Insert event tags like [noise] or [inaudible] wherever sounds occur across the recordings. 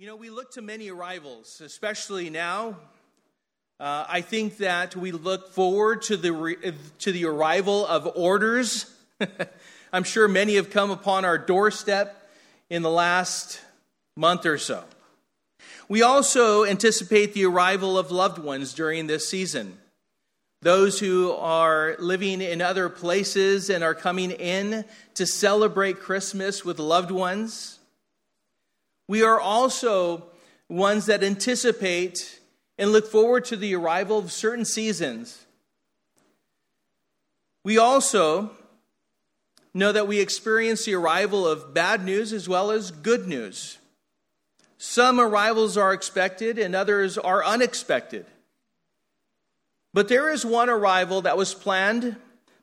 You know, we look to many arrivals, especially now. Uh, I think that we look forward to the, re- to the arrival of orders. [laughs] I'm sure many have come upon our doorstep in the last month or so. We also anticipate the arrival of loved ones during this season. Those who are living in other places and are coming in to celebrate Christmas with loved ones. We are also ones that anticipate and look forward to the arrival of certain seasons. We also know that we experience the arrival of bad news as well as good news. Some arrivals are expected and others are unexpected. But there is one arrival that was planned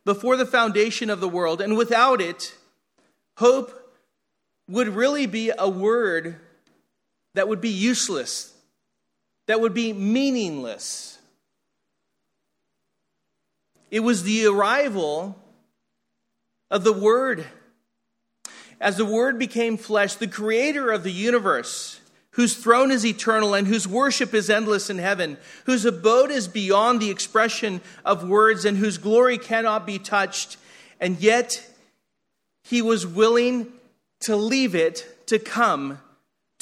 before the foundation of the world, and without it, hope would really be a word that would be useless, that would be meaningless. It was the arrival of the Word. As the Word became flesh, the creator of the universe, whose throne is eternal and whose worship is endless in heaven, whose abode is beyond the expression of words and whose glory cannot be touched, and yet he was willing to leave it to come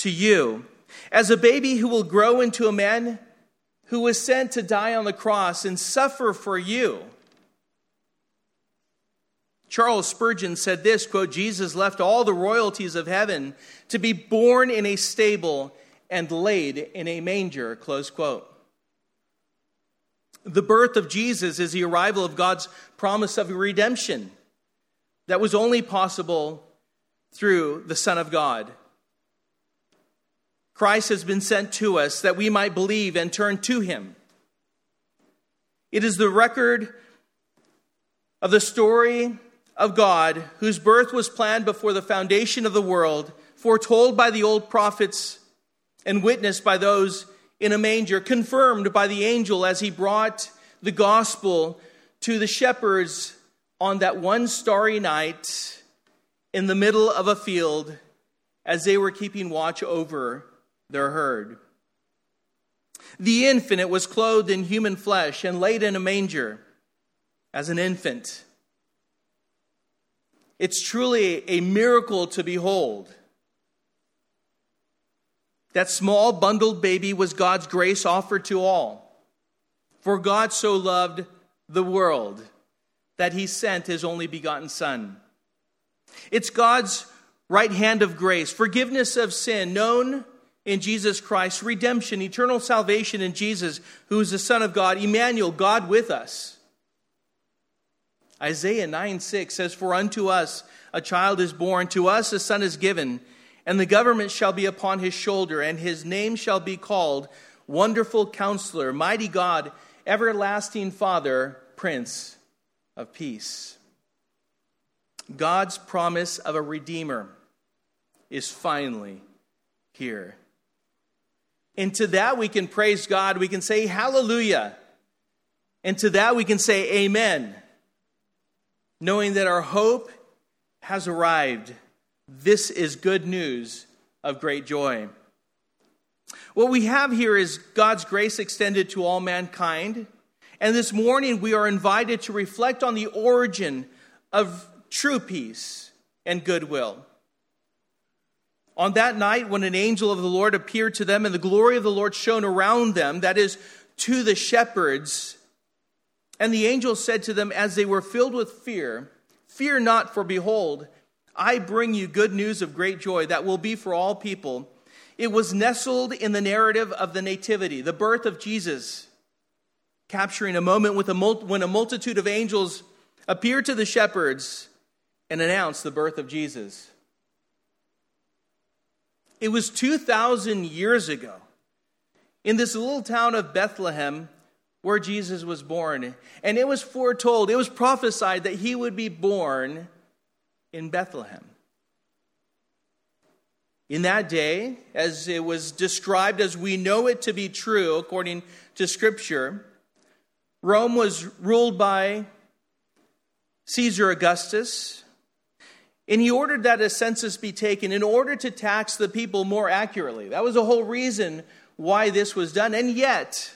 to you. As a baby who will grow into a man who was sent to die on the cross and suffer for you. Charles Spurgeon said this quote, Jesus left all the royalties of heaven to be born in a stable and laid in a manger, close quote. The birth of Jesus is the arrival of God's promise of redemption that was only possible through the Son of God. Christ has been sent to us that we might believe and turn to him. It is the record of the story of God, whose birth was planned before the foundation of the world, foretold by the old prophets, and witnessed by those in a manger, confirmed by the angel as he brought the gospel to the shepherds on that one starry night in the middle of a field as they were keeping watch over their herd. The infant was clothed in human flesh and laid in a manger as an infant. It's truly a miracle to behold. That small bundled baby was God's grace offered to all. For God so loved the world that he sent his only begotten Son. It's God's right hand of grace, forgiveness of sin, known in Jesus Christ, redemption, eternal salvation in Jesus, who is the Son of God, Emmanuel, God with us. Isaiah 9 6 says, For unto us a child is born, to us a son is given, and the government shall be upon his shoulder, and his name shall be called Wonderful Counselor, Mighty God, Everlasting Father, Prince of Peace. God's promise of a Redeemer is finally here. And to that we can praise God. We can say hallelujah. And to that we can say amen, knowing that our hope has arrived. This is good news of great joy. What we have here is God's grace extended to all mankind. And this morning we are invited to reflect on the origin of true peace and goodwill. On that night, when an angel of the Lord appeared to them and the glory of the Lord shone around them, that is, to the shepherds, and the angel said to them as they were filled with fear, Fear not, for behold, I bring you good news of great joy that will be for all people. It was nestled in the narrative of the Nativity, the birth of Jesus, capturing a moment a mul- when a multitude of angels appeared to the shepherds and announced the birth of Jesus. It was 2,000 years ago in this little town of Bethlehem where Jesus was born. And it was foretold, it was prophesied that he would be born in Bethlehem. In that day, as it was described as we know it to be true according to Scripture, Rome was ruled by Caesar Augustus, And he ordered that a census be taken in order to tax the people more accurately. That was the whole reason why this was done. And yet,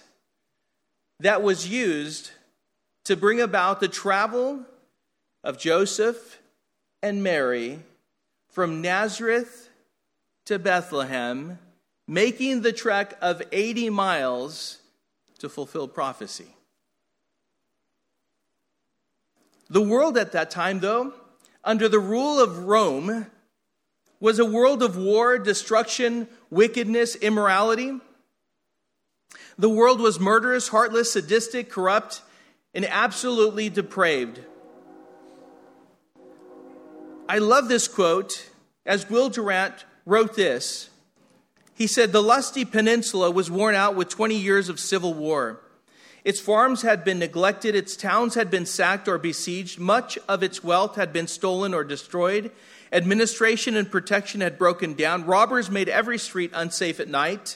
that was used to bring about the travel of Joseph and Mary from Nazareth to Bethlehem, making the trek of 80 miles to fulfill prophecy. The world at that time, though, under the rule of Rome, was a world of war, destruction, wickedness, immorality. The world was murderous, heartless, sadistic, corrupt, and absolutely depraved. I love this quote as Will Durant wrote this. He said, The lusty peninsula was worn out with 20 years of civil war. Its farms had been neglected, its towns had been sacked or besieged, much of its wealth had been stolen or destroyed, administration and protection had broken down, robbers made every street unsafe at night.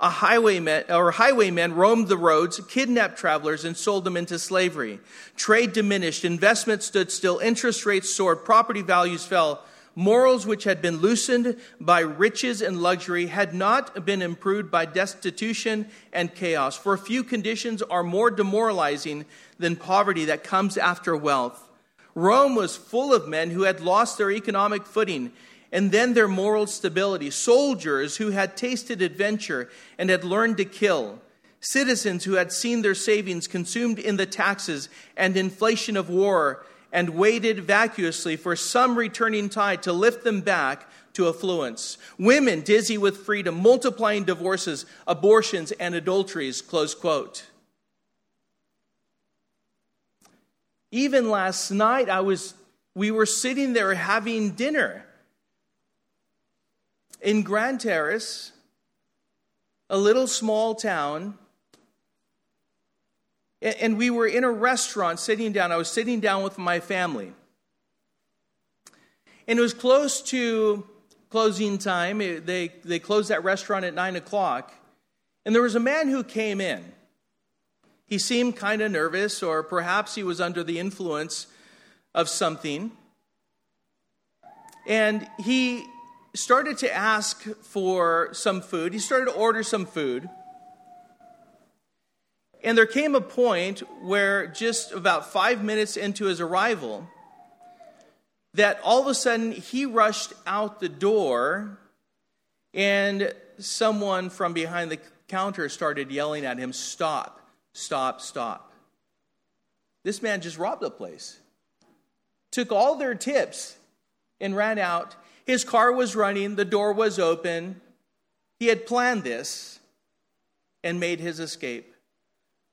A highwayman or highwaymen roamed the roads, kidnapped travelers, and sold them into slavery. Trade diminished, investment stood still, interest rates soared, property values fell. Morals which had been loosened by riches and luxury had not been improved by destitution and chaos. For few conditions are more demoralizing than poverty that comes after wealth. Rome was full of men who had lost their economic footing and then their moral stability, soldiers who had tasted adventure and had learned to kill, citizens who had seen their savings consumed in the taxes and inflation of war and waited vacuously for some returning tide to lift them back to affluence. Women dizzy with freedom, multiplying divorces, abortions, and adulteries, close quote. Even last night, I was, we were sitting there having dinner in Grand Terrace, a little small town, and we were in a restaurant sitting down. I was sitting down with my family. And it was close to closing time. They, they closed that restaurant at 9 o'clock. And there was a man who came in. He seemed kind of nervous, or perhaps he was under the influence of something. And he started to ask for some food. He started to order some food. And there came a point where, just about five minutes into his arrival, that all of a sudden he rushed out the door, and someone from behind the counter started yelling at him, Stop, stop, stop. This man just robbed the place, took all their tips, and ran out his car was running, the door was open. He had planned this and made his escape.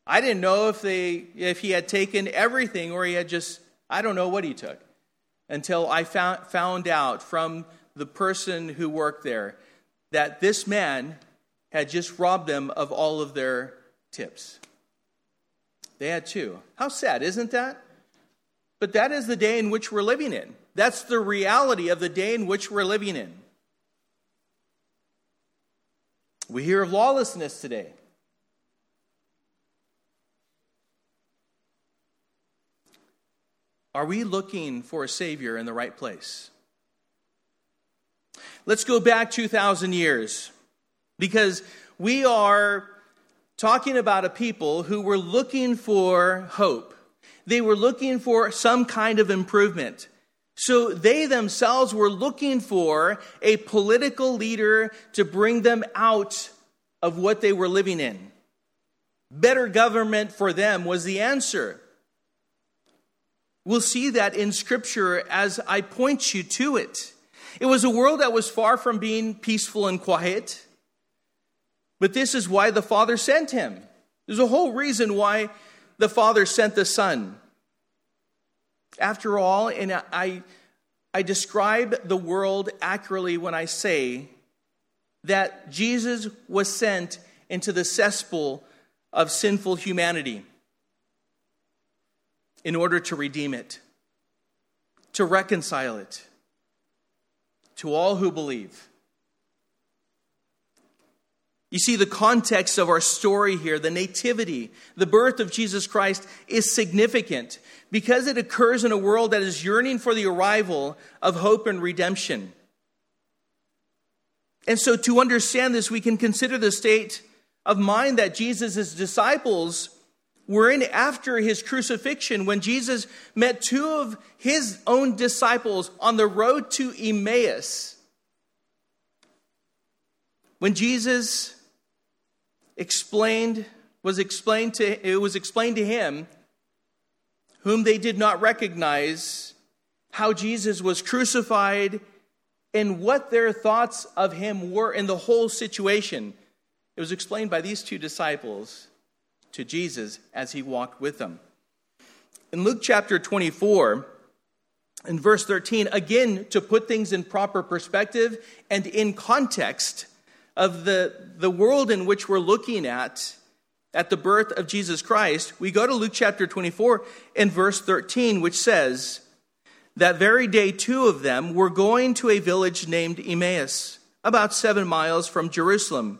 I didn't know if they if he had taken everything or he had just I don't know what he took until I found found out from the person who worked there that this man had just robbed them of all of their tips. They had two. How sad, isn't that? But that is the day in which we're living in. That's the reality of the day in which we're living in. We hear of lawlessness today. Are we looking for a Savior in the right place? Let's go back 2,000 years because we are talking about a people who were looking for hope. They were looking for some kind of improvement. So they themselves were looking for a political leader to bring them out of what they were living in. Better government for them was the answer. We'll see that in Scripture as I point you to it. It was a world that was far from being peaceful and quiet. But this is why the Father sent him. There's a whole reason why the Father sent the Son. After all, and I, I describe the world accurately when I say that Jesus was sent into the cesspool of sinful humanity in order to redeem it, to reconcile it to all who believe. You see, the context of our story here, the nativity, the birth of Jesus Christ, is significant because it occurs in a world that is yearning for the arrival of hope and redemption. And so, to understand this, we can consider the state of mind that Jesus' disciples were in after his crucifixion when Jesus met two of his own disciples on the road to Emmaus. When Jesus explained was explained to it was explained to him whom they did not recognize how Jesus was crucified and what their thoughts of him were in the whole situation. It was explained by these two disciples to Jesus as he walked with them. In Luke chapter 24, in verse 13, again, to put things in proper perspective and in context, of the, the world in which we're looking at, at the birth of Jesus Christ, we go to Luke chapter 24 and verse 13, which says, That very day, two of them were going to a village named Emmaus, about seven miles from Jerusalem.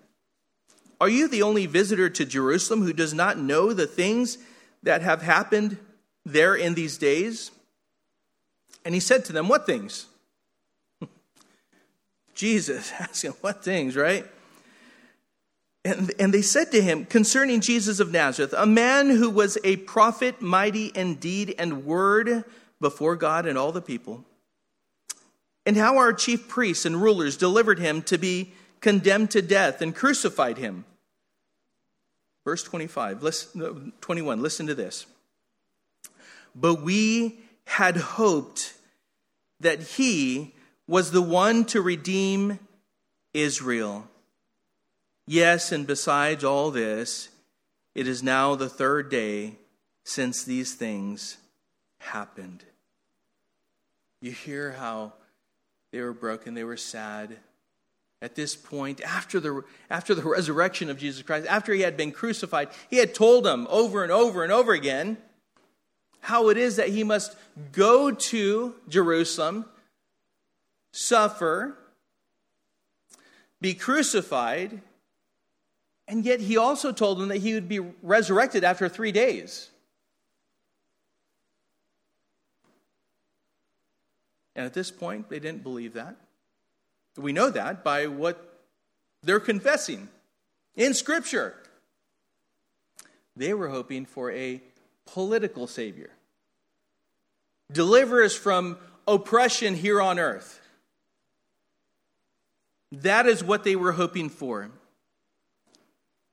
Are you the only visitor to Jerusalem who does not know the things that have happened there in these days? And he said to them, What things? [laughs] Jesus, [laughs] asking what things, right? And, and they said to him concerning Jesus of Nazareth, a man who was a prophet, mighty in deed and word before God and all the people, and how our chief priests and rulers delivered him to be condemned to death and crucified him. Verse 25, listen, 21, listen to this. But we had hoped that he was the one to redeem Israel. Yes, and besides all this, it is now the third day since these things happened. You hear how they were broken, they were sad. At this point, after the, after the [laughs] resurrection of Jesus Christ, after he had been crucified, he had told them over and over and over again how it is that he must go to Jerusalem suffer, be crucified, and yet he also told them that he would be resurrected after three days. And at this point, they didn't believe that. We know that by what they're confessing in Scripture. They were hoping for a political Savior. Deliver us from oppression here on earth. That is what they were hoping for.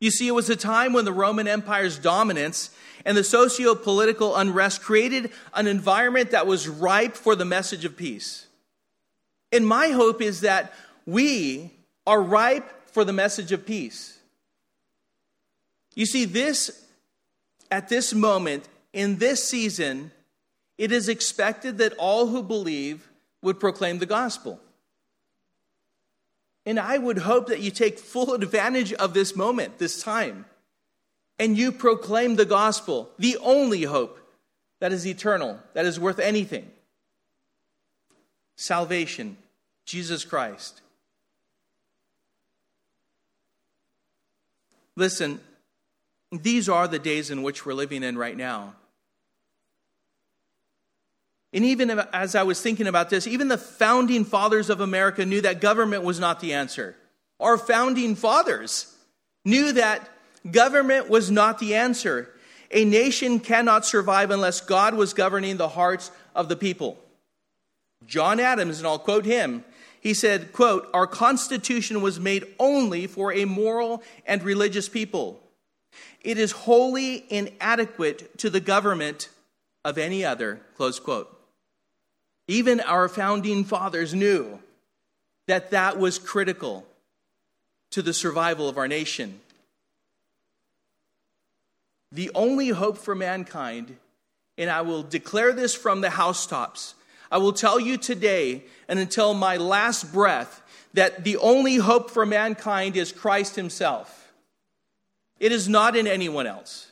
You see, it was a time when the Roman Empire's dominance and the socio political unrest created an environment that was ripe for the message of peace. And my hope is that we are ripe for the message of peace. You see, this, at this moment, in this season, it is expected that all who believe would proclaim the gospel. And I would hope that you take full [laughs] advantage of this moment, this time, and you proclaim the gospel, the only hope that is eternal, that is worth anything salvation, Jesus Christ. Listen, these are the days in which we're living in right now. And even as I was thinking about this, even the founding fathers of America knew that government was not the answer. Our founding fathers knew that government was not the answer. A nation cannot survive unless God was governing the hearts of the people. John Adams, and I'll quote him, he said, quote, Our Constitution was made only for a moral and religious people. It is wholly inadequate to the government of any other, close quote. Even our founding fathers knew that that was critical to the survival of our nation. the only hope for mankind, and I will declare this from the housetops. I will tell you today and until my last breath that the only hope for mankind is Christ Himself. It is not in anyone else,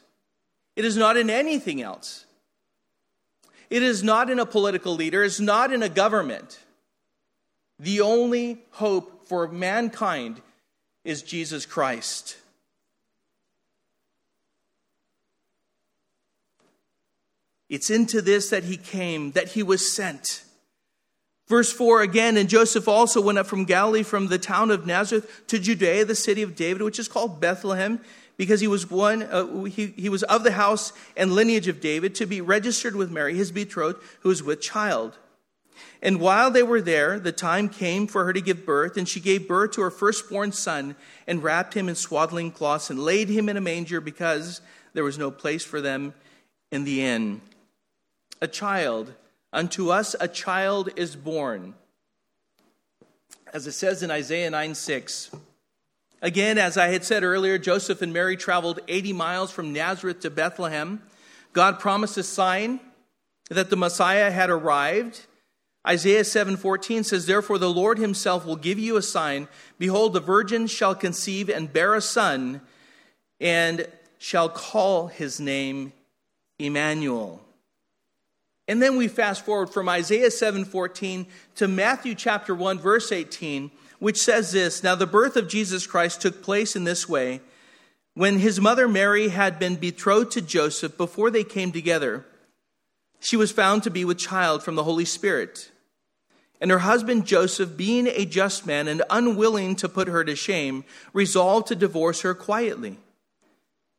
it is not in anything else. It is not in a political leader, it's not in a government. The only hope for mankind is Jesus Christ. It's into this that he came, that he was sent. Verse 4 again, and Joseph also went up from Galilee from the town of Nazareth to Judea, the city of David, which is called Bethlehem, because he was one, uh, he, he was of the house and lineage of David, to be registered with Mary, his betrothed, who was with child. And while they were there, the time came for her to give birth, and she gave birth to her firstborn son, and wrapped him in swaddling cloths, and laid him in a manger, because there was no place for them in the inn a child, unto us a child is born. As it says in Isaiah 9 6. Again, as I had said earlier, Joseph and Mary traveled 80 miles from Nazareth to Bethlehem. God promised a sign that the Messiah had arrived. Isaiah 7:14 says therefore the Lord himself will give you a sign behold the virgin shall conceive and bear a son and shall call his name Emmanuel. And then we fast forward from Isaiah 7:14 to Matthew chapter 1 verse 18, which says this, now the birth of Jesus Christ took place in this way, when his mother Mary had been betrothed to Joseph before they came together, she was found to be with child from the Holy Spirit. And her husband Joseph, being a just man and unwilling to put her to shame, resolved to divorce her quietly.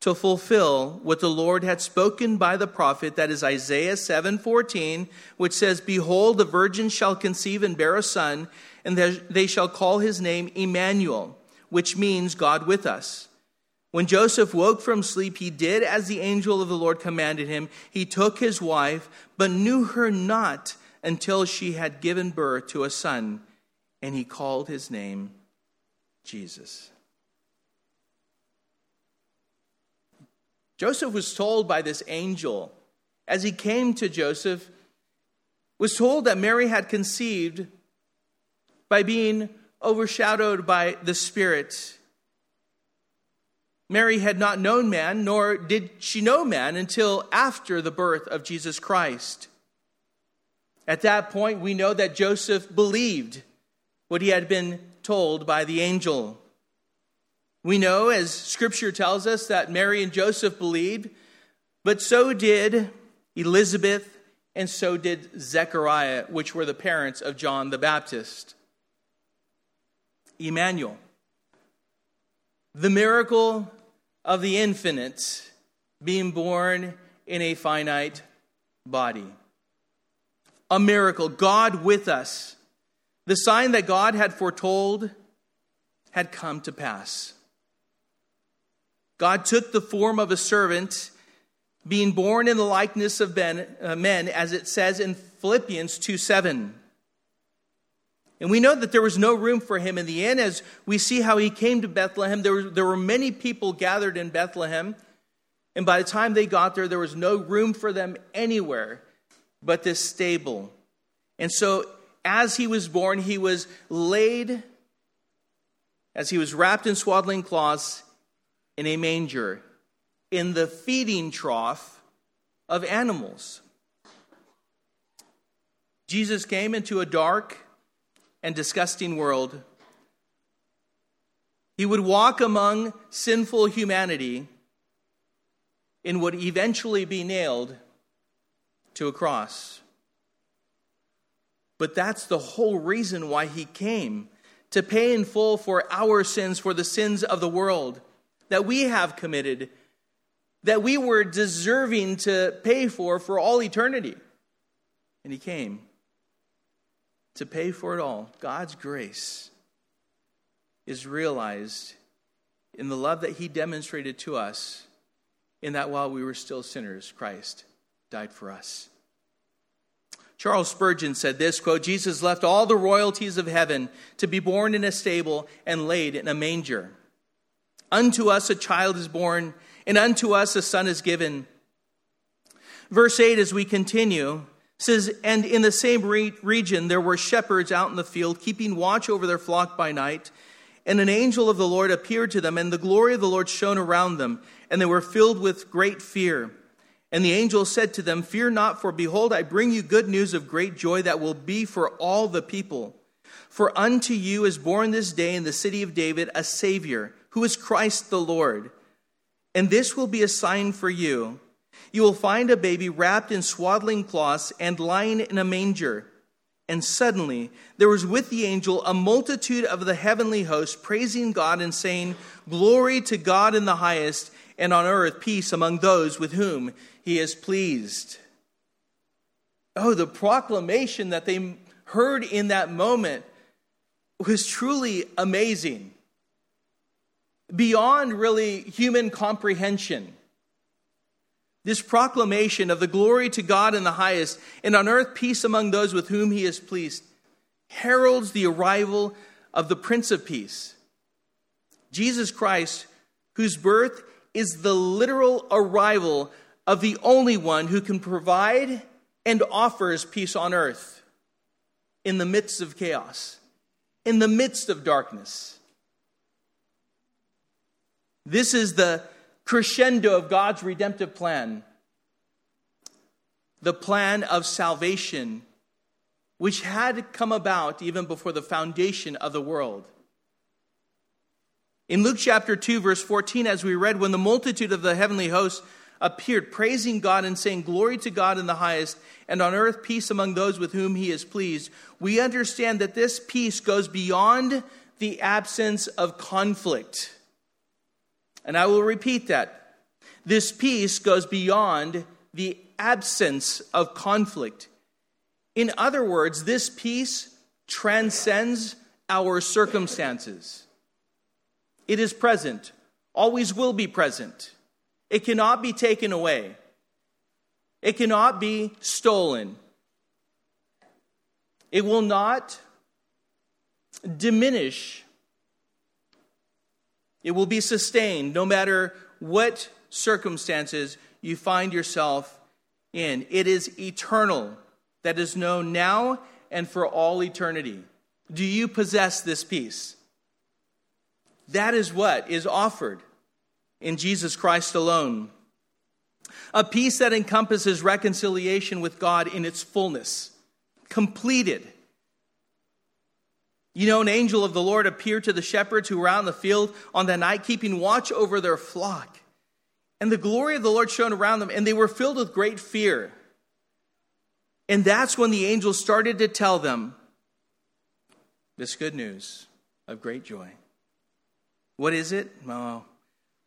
to fulfill what the Lord had spoken by the prophet that is Isaiah 7:14 which says behold the virgin shall conceive and bear a son and they shall call his name Emmanuel which means God with us. When Joseph woke from sleep he did as the angel of the Lord commanded him. He took his wife but knew her not until she had given birth to a son and he called his name Jesus Joseph was told by this angel, as he came to Joseph, was told that Mary had conceived by being overshadowed by the Spirit. Mary had not known man, nor did she know man until after the birth of Jesus Christ. At that point, we know that Joseph believed what he had been told by the angel. We know, as scripture tells us, that Mary and Joseph believed, but so did Elizabeth and so did Zechariah, which were the parents of John the Baptist. Emmanuel, the miracle of the infinite being born in a finite body. A miracle, God with us. The sign that God had foretold had come to pass. God took the form of a servant, being born in the likeness of ben, uh, men, as it says in Philippians 2 7. And we know that there was no room for him in the inn, as we see how he came to Bethlehem. There, there were many people gathered in Bethlehem, and by the time they got there, there was no room for them anywhere but this stable. And so, as he was born, he was laid, as he was wrapped in swaddling cloths, in a manger, in the feeding trough of animals. Jesus came into a dark and disgusting world. He would walk among sinful humanity and would eventually be nailed to a cross. But that's the whole reason why he came to pay in full for our sins, for the sins of the world that we have committed that we were deserving to pay for for all eternity. And he came to pay for it all. God's grace is realized in the love that he demonstrated to us in that while we were still sinners, Christ died for us. Charles Spurgeon said this quote, Jesus left all the royalties of heaven to be born in a stable and laid in a manger. Unto us a child is born, and unto us a son is given. Verse 8, as we continue, says, And in the same re- region there were shepherds out in the field, keeping watch over their flock by night. And an angel of the Lord appeared to them, and the glory of the Lord shone around them, and they were filled with great fear. And the angel said to them, Fear not, for behold, I bring you good news of great joy that will be for all the people. For unto you is born this day in the city of David a Savior, who is Christ the Lord. And this will be a sign for you. You will find a baby wrapped in swaddling cloths and lying in a manger. And suddenly there was with the angel a multitude of the heavenly host praising God and saying, Glory to God in the highest, and on earth peace among those with whom he is pleased. Oh, the proclamation that they heard in that moment was truly amazing, beyond really human comprehension. This proclamation of the glory to God in the highest, and on earth peace among those with whom he is pleased, heralds the arrival of the Prince of Peace, Jesus Christ, whose birth is the literal arrival of the only one who can provide and offers peace on earth in the midst of chaos, in the midst of darkness. This is the crescendo of God's redemptive plan, the plan of salvation, which had come about even before the foundation of the world. In Luke chapter 2, verse 14, as we read, when the multitude of the heavenly hosts appeared, praising God and saying, Glory to God in the highest, and on earth peace among those with whom he is pleased. We understand that this peace goes beyond the absence of conflict. And I will repeat that. This peace goes beyond the absence of conflict. In other words, this peace transcends our circumstances. It is present, always will be present. It cannot be taken away, it cannot be stolen. It will not diminish. It will be sustained no matter what circumstances you find yourself in. It is eternal, that is known now and for all eternity. Do you possess this peace? That is what is offered in Jesus Christ alone. A peace that encompasses reconciliation with God in its fullness, completed. You know, an angel of the Lord appeared to the shepherds who were out in the field on that night, keeping watch over their flock. And the glory of the Lord shone around them, and they were filled with great fear. And that's when the angel started to tell them this good news of great joy. What is it? Well,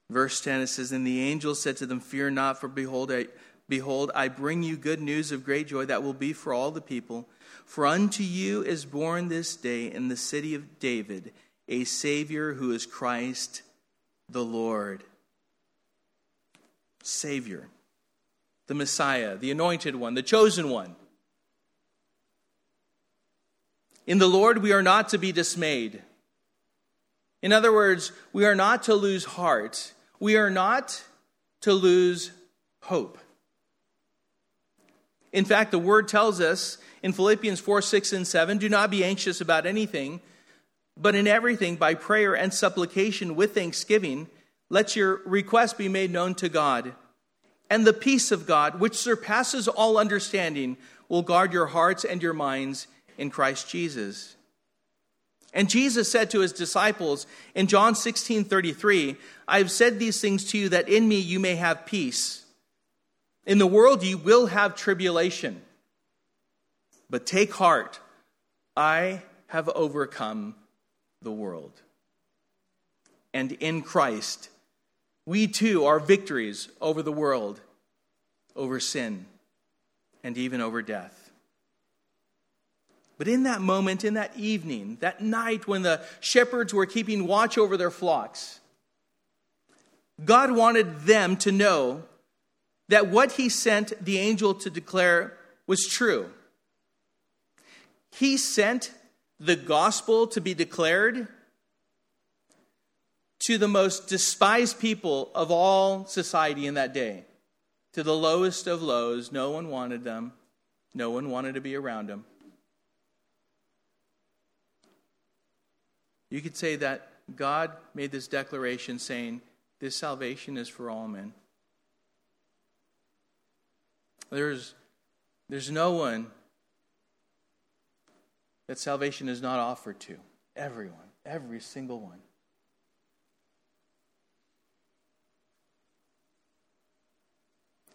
Verse 10 it says, And the angel said to them, Fear not, for behold, I, behold, I bring you good news of great joy that will be for all the people. For unto you is born this day in the city of David a Savior who is Christ the Lord. Savior, the Messiah, the anointed one, the chosen one. In the Lord we are not to be dismayed. In other words, we are not to lose heart. We are not to lose hope. In fact, the word tells us in Philippians 4 6 and 7 do not be anxious about anything, but in everything, by prayer and supplication with thanksgiving, let your request be made known to God. And the peace of God, which surpasses all understanding, will guard your hearts and your minds in Christ Jesus. And Jesus said to his disciples in John 16 33, I have said these things to you that in me you may have peace. In the world you will have tribulation. But take heart, I have overcome the world. And in Christ, we too are victories over the world, over sin, and even over death. But in that moment, in that evening, that night when the shepherds were keeping watch over their flocks, God wanted them to know that what he sent the angel to declare was true. He sent the gospel to be declared to the most despised people of all society in that day, to the lowest of lows. No one wanted them, no one wanted to be around them. You could say that God made this declaration saying, This salvation is for all men. There's, there's no one that salvation is not offered to. Everyone, every single one.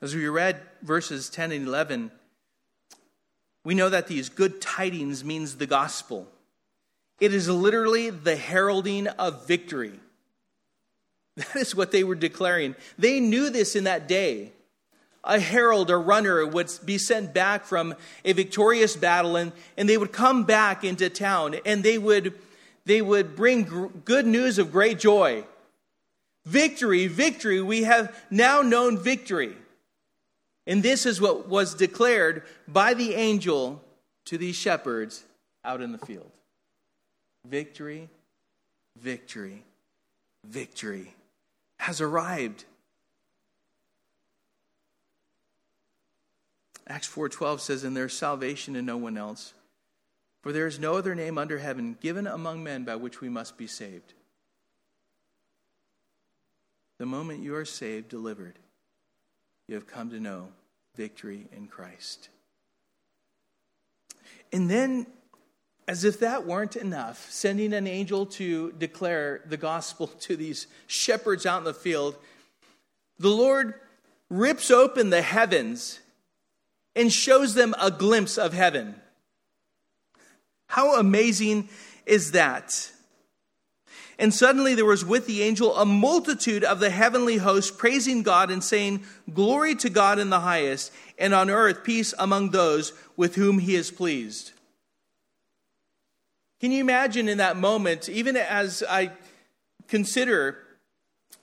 As we read verses 10 and 11, we know that these good tidings means the gospel. It is literally the heralding of victory. [laughs] That is what they were declaring. They knew this in that day. A herald, a runner, would be sent back from a victorious battle, and, and they would come back into town, and they would, they would bring gr- good news of great joy. Victory, victory, we have now known victory. And this is what was declared by the angel to these shepherds out in the field. Victory, victory, victory has arrived. Acts 4:12 says and there's salvation in no one else for there is no other name under heaven given among men by which we must be saved. The moment you are saved delivered you have come to know victory in Christ. And then as if that weren't enough, sending an angel to declare the gospel to these shepherds out in the field, the Lord rips open the heavens and shows them a glimpse of heaven. How amazing is that? And suddenly there was with the angel a multitude of the heavenly host praising God and saying, Glory to God in the highest, and on earth peace among those with whom he is pleased. Can you imagine in that moment, even as I consider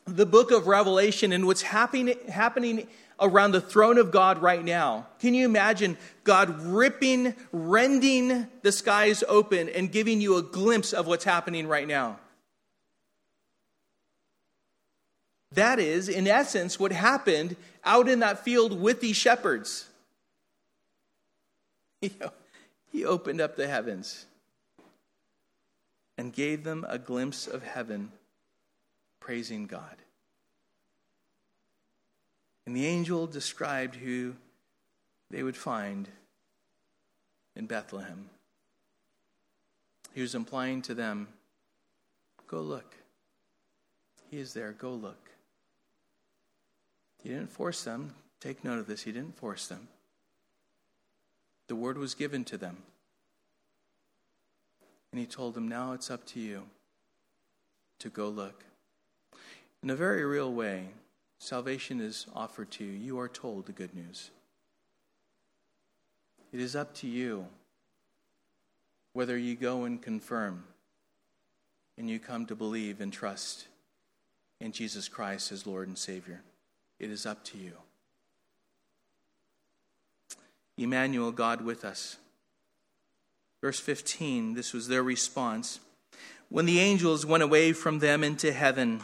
the book of Revelation and what's happening, happening around the throne of God right now? Can you imagine God ripping, rending the skies open and giving you a glimpse of what's happening right now? That is, in essence, what happened out in that field with these shepherds. [laughs] He opened up the heavens and gave them a glimpse of heaven, praising God. And the angel described who they would find in Bethlehem. He was implying to them, Go look. He is there. Go look. He didn't force them. Take note of this. He didn't force them. The word was given to them. And he told them, Now it's up to you to go look. In a very real way, salvation is offered to you. You are told the good news. It is up to you whether you go and confirm and you come to believe and trust in Jesus Christ as Lord and Savior. It is up to you. Emmanuel, God with us. Verse 15, this was their response. When the angels went away from them into heaven,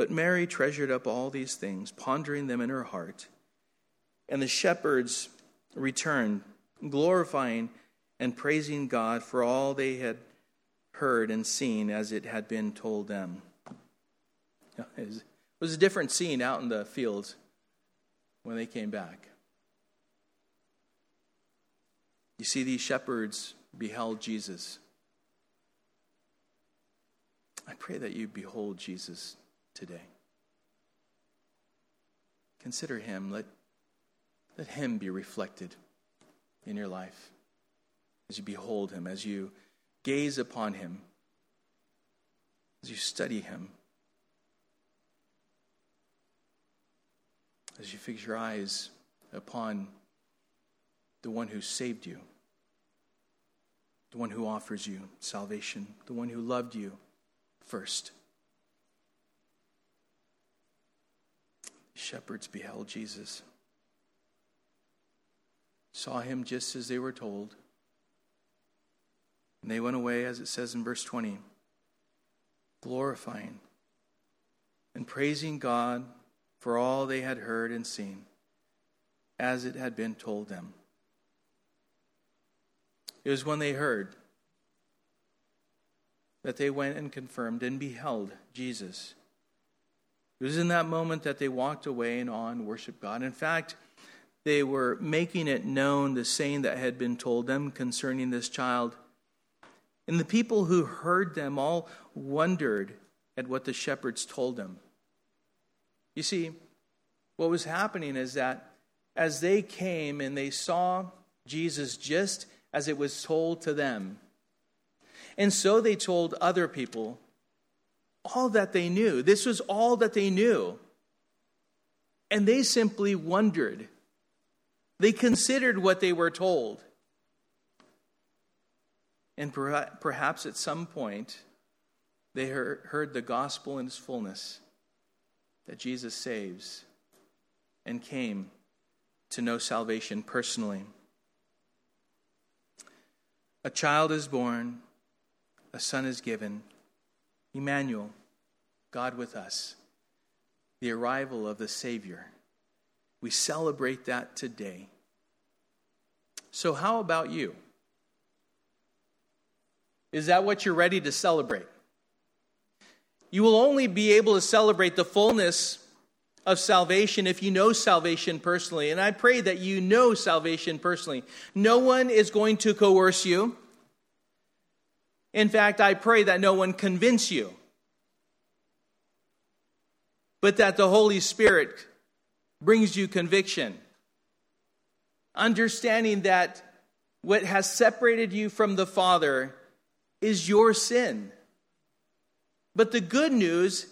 But Mary treasured up all these things, pondering them in her heart. And the shepherds returned, glorifying and praising God for all they had heard and seen as it had been told them. It was a different scene out in the fields when they came back. You see these shepherds beheld Jesus. I pray that you behold Jesus today. Consider him. Let, let him be reflected in your life as you behold him, as you gaze upon him, as you study him, as you fix your eyes upon the one who saved you, the one who offers you salvation, the one who loved you first. Shepherds beheld Jesus, saw him just as they were told, and they went away, as it says in verse 20, glorifying and praising God for all they had heard and seen, as it had been told them. It was when they heard that they went and confirmed and beheld Jesus. It was in that moment that they walked away and on worshiped God. In fact, they were making it known the saying that had been told them concerning this child. And the people who heard them all wondered at what the shepherds told them. You see, what was happening is that as they came and they saw Jesus just as it was told to them, and so they told other people all that they knew. This was all that they knew. And they simply wondered. They considered what they were told. And perhaps at some point, they heard the gospel in its fullness that Jesus saves and came to know salvation personally. A child is born a son is given. Emmanuel, God with us, the arrival of the Savior. We celebrate that today. So, how about you? Is that what you're ready to celebrate? You will only be able to celebrate the fullness of salvation if you know salvation personally. And I pray that you know salvation personally. No one is going to coerce you. In fact, I pray that no one convince you, but that the Holy Spirit brings you conviction. Understanding that what has separated you from the Father is your sin. But the good news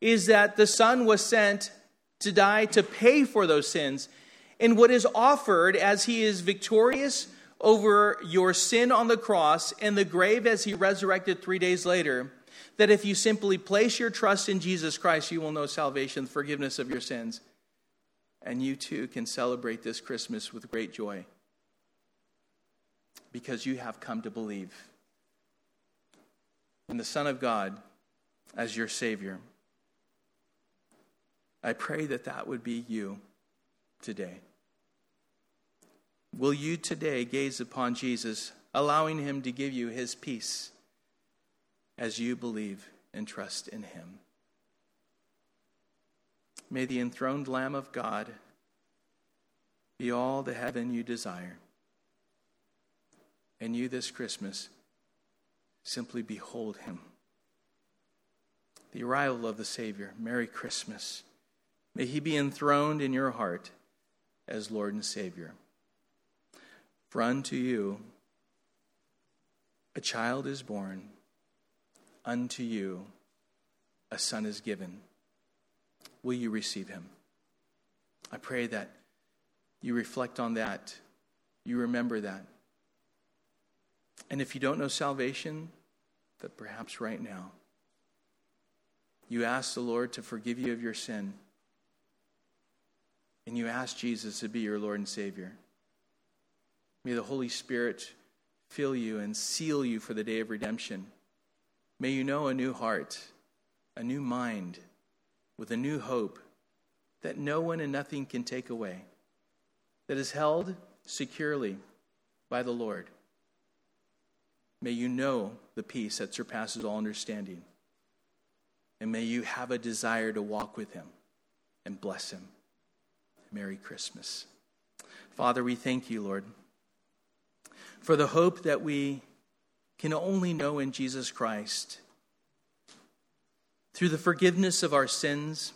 is that the Son was sent to die to pay for those sins. And what is offered as he is victorious over your sin on the cross and the grave as he resurrected three days later, that if you simply place your trust in Jesus Christ, you will know salvation, forgiveness of your sins. And you too can celebrate this Christmas with great joy because you have come to believe in the Son of God as your Savior. I pray that that would be you today. Will you today gaze upon Jesus, allowing him to give you his peace as you believe and trust in him? May the enthroned Lamb of God be all the heaven you desire. And you this Christmas simply behold him. The arrival of the Savior. Merry Christmas. May he be enthroned in your heart as Lord and Savior. For unto you a child is born, unto you a son is given. Will you receive him? I pray that you reflect on that, you remember that. And if you don't know salvation, that perhaps right now you ask the Lord to forgive you of your sin, and you ask Jesus to be your Lord and Savior. May the Holy Spirit fill you and seal you for the day of redemption. May you know a new heart, a new mind, with a new hope that no one and nothing can take away, that is held securely by the Lord. May you know the peace that surpasses all understanding. And may you have a desire to walk with him and bless him. Merry Christmas. Father, we thank you, Lord for the hope that we can only know in Jesus Christ. Through the forgiveness of our sins,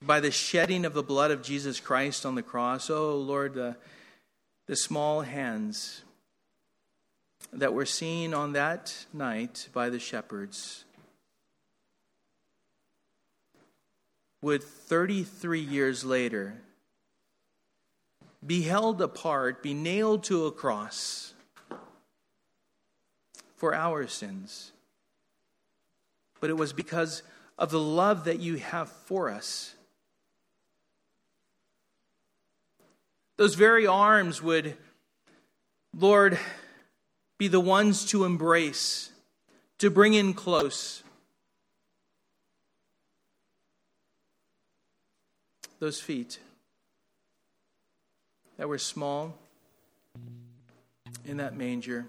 by the shedding of the blood of Jesus Christ on the cross. Oh, Lord, the, the small hands that were seen on that night by the shepherds would 33 years later be held apart, be nailed to a cross for our sins. But it was because of the love that you have for us Those very arms would, Lord, be the ones to embrace, to bring in close. Those feet that were small in that manger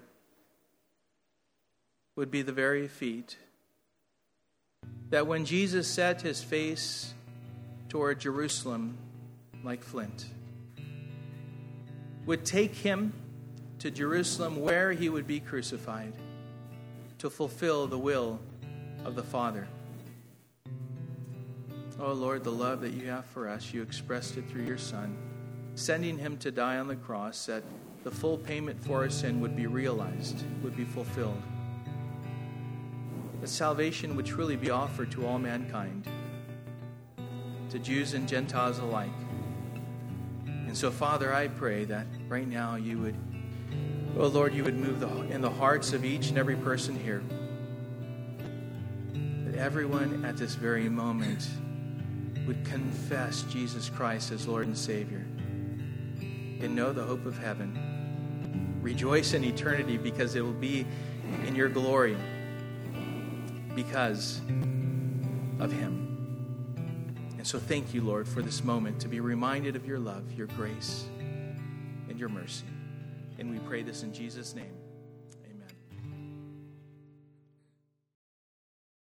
would be the very feet that when Jesus set his face toward Jerusalem like flint, would take him to Jerusalem where he would be crucified to fulfill the will of the Father. Oh Lord, the love that you have for us, you expressed it through your Son, sending him to die on the cross that the full payment for our sin would be realized, would be fulfilled. That salvation would truly be offered to all mankind, to Jews and Gentiles alike. And so, Father, I pray that right now you would, oh Lord, you would move the, in the hearts of each and every person here. That everyone at this very moment would confess Jesus Christ as Lord and Savior and know the hope of heaven. Rejoice in eternity because it will be in your glory because of Him. And so thank you, Lord, for this moment to be reminded of your love, your grace, and your mercy. And we pray this in Jesus' name.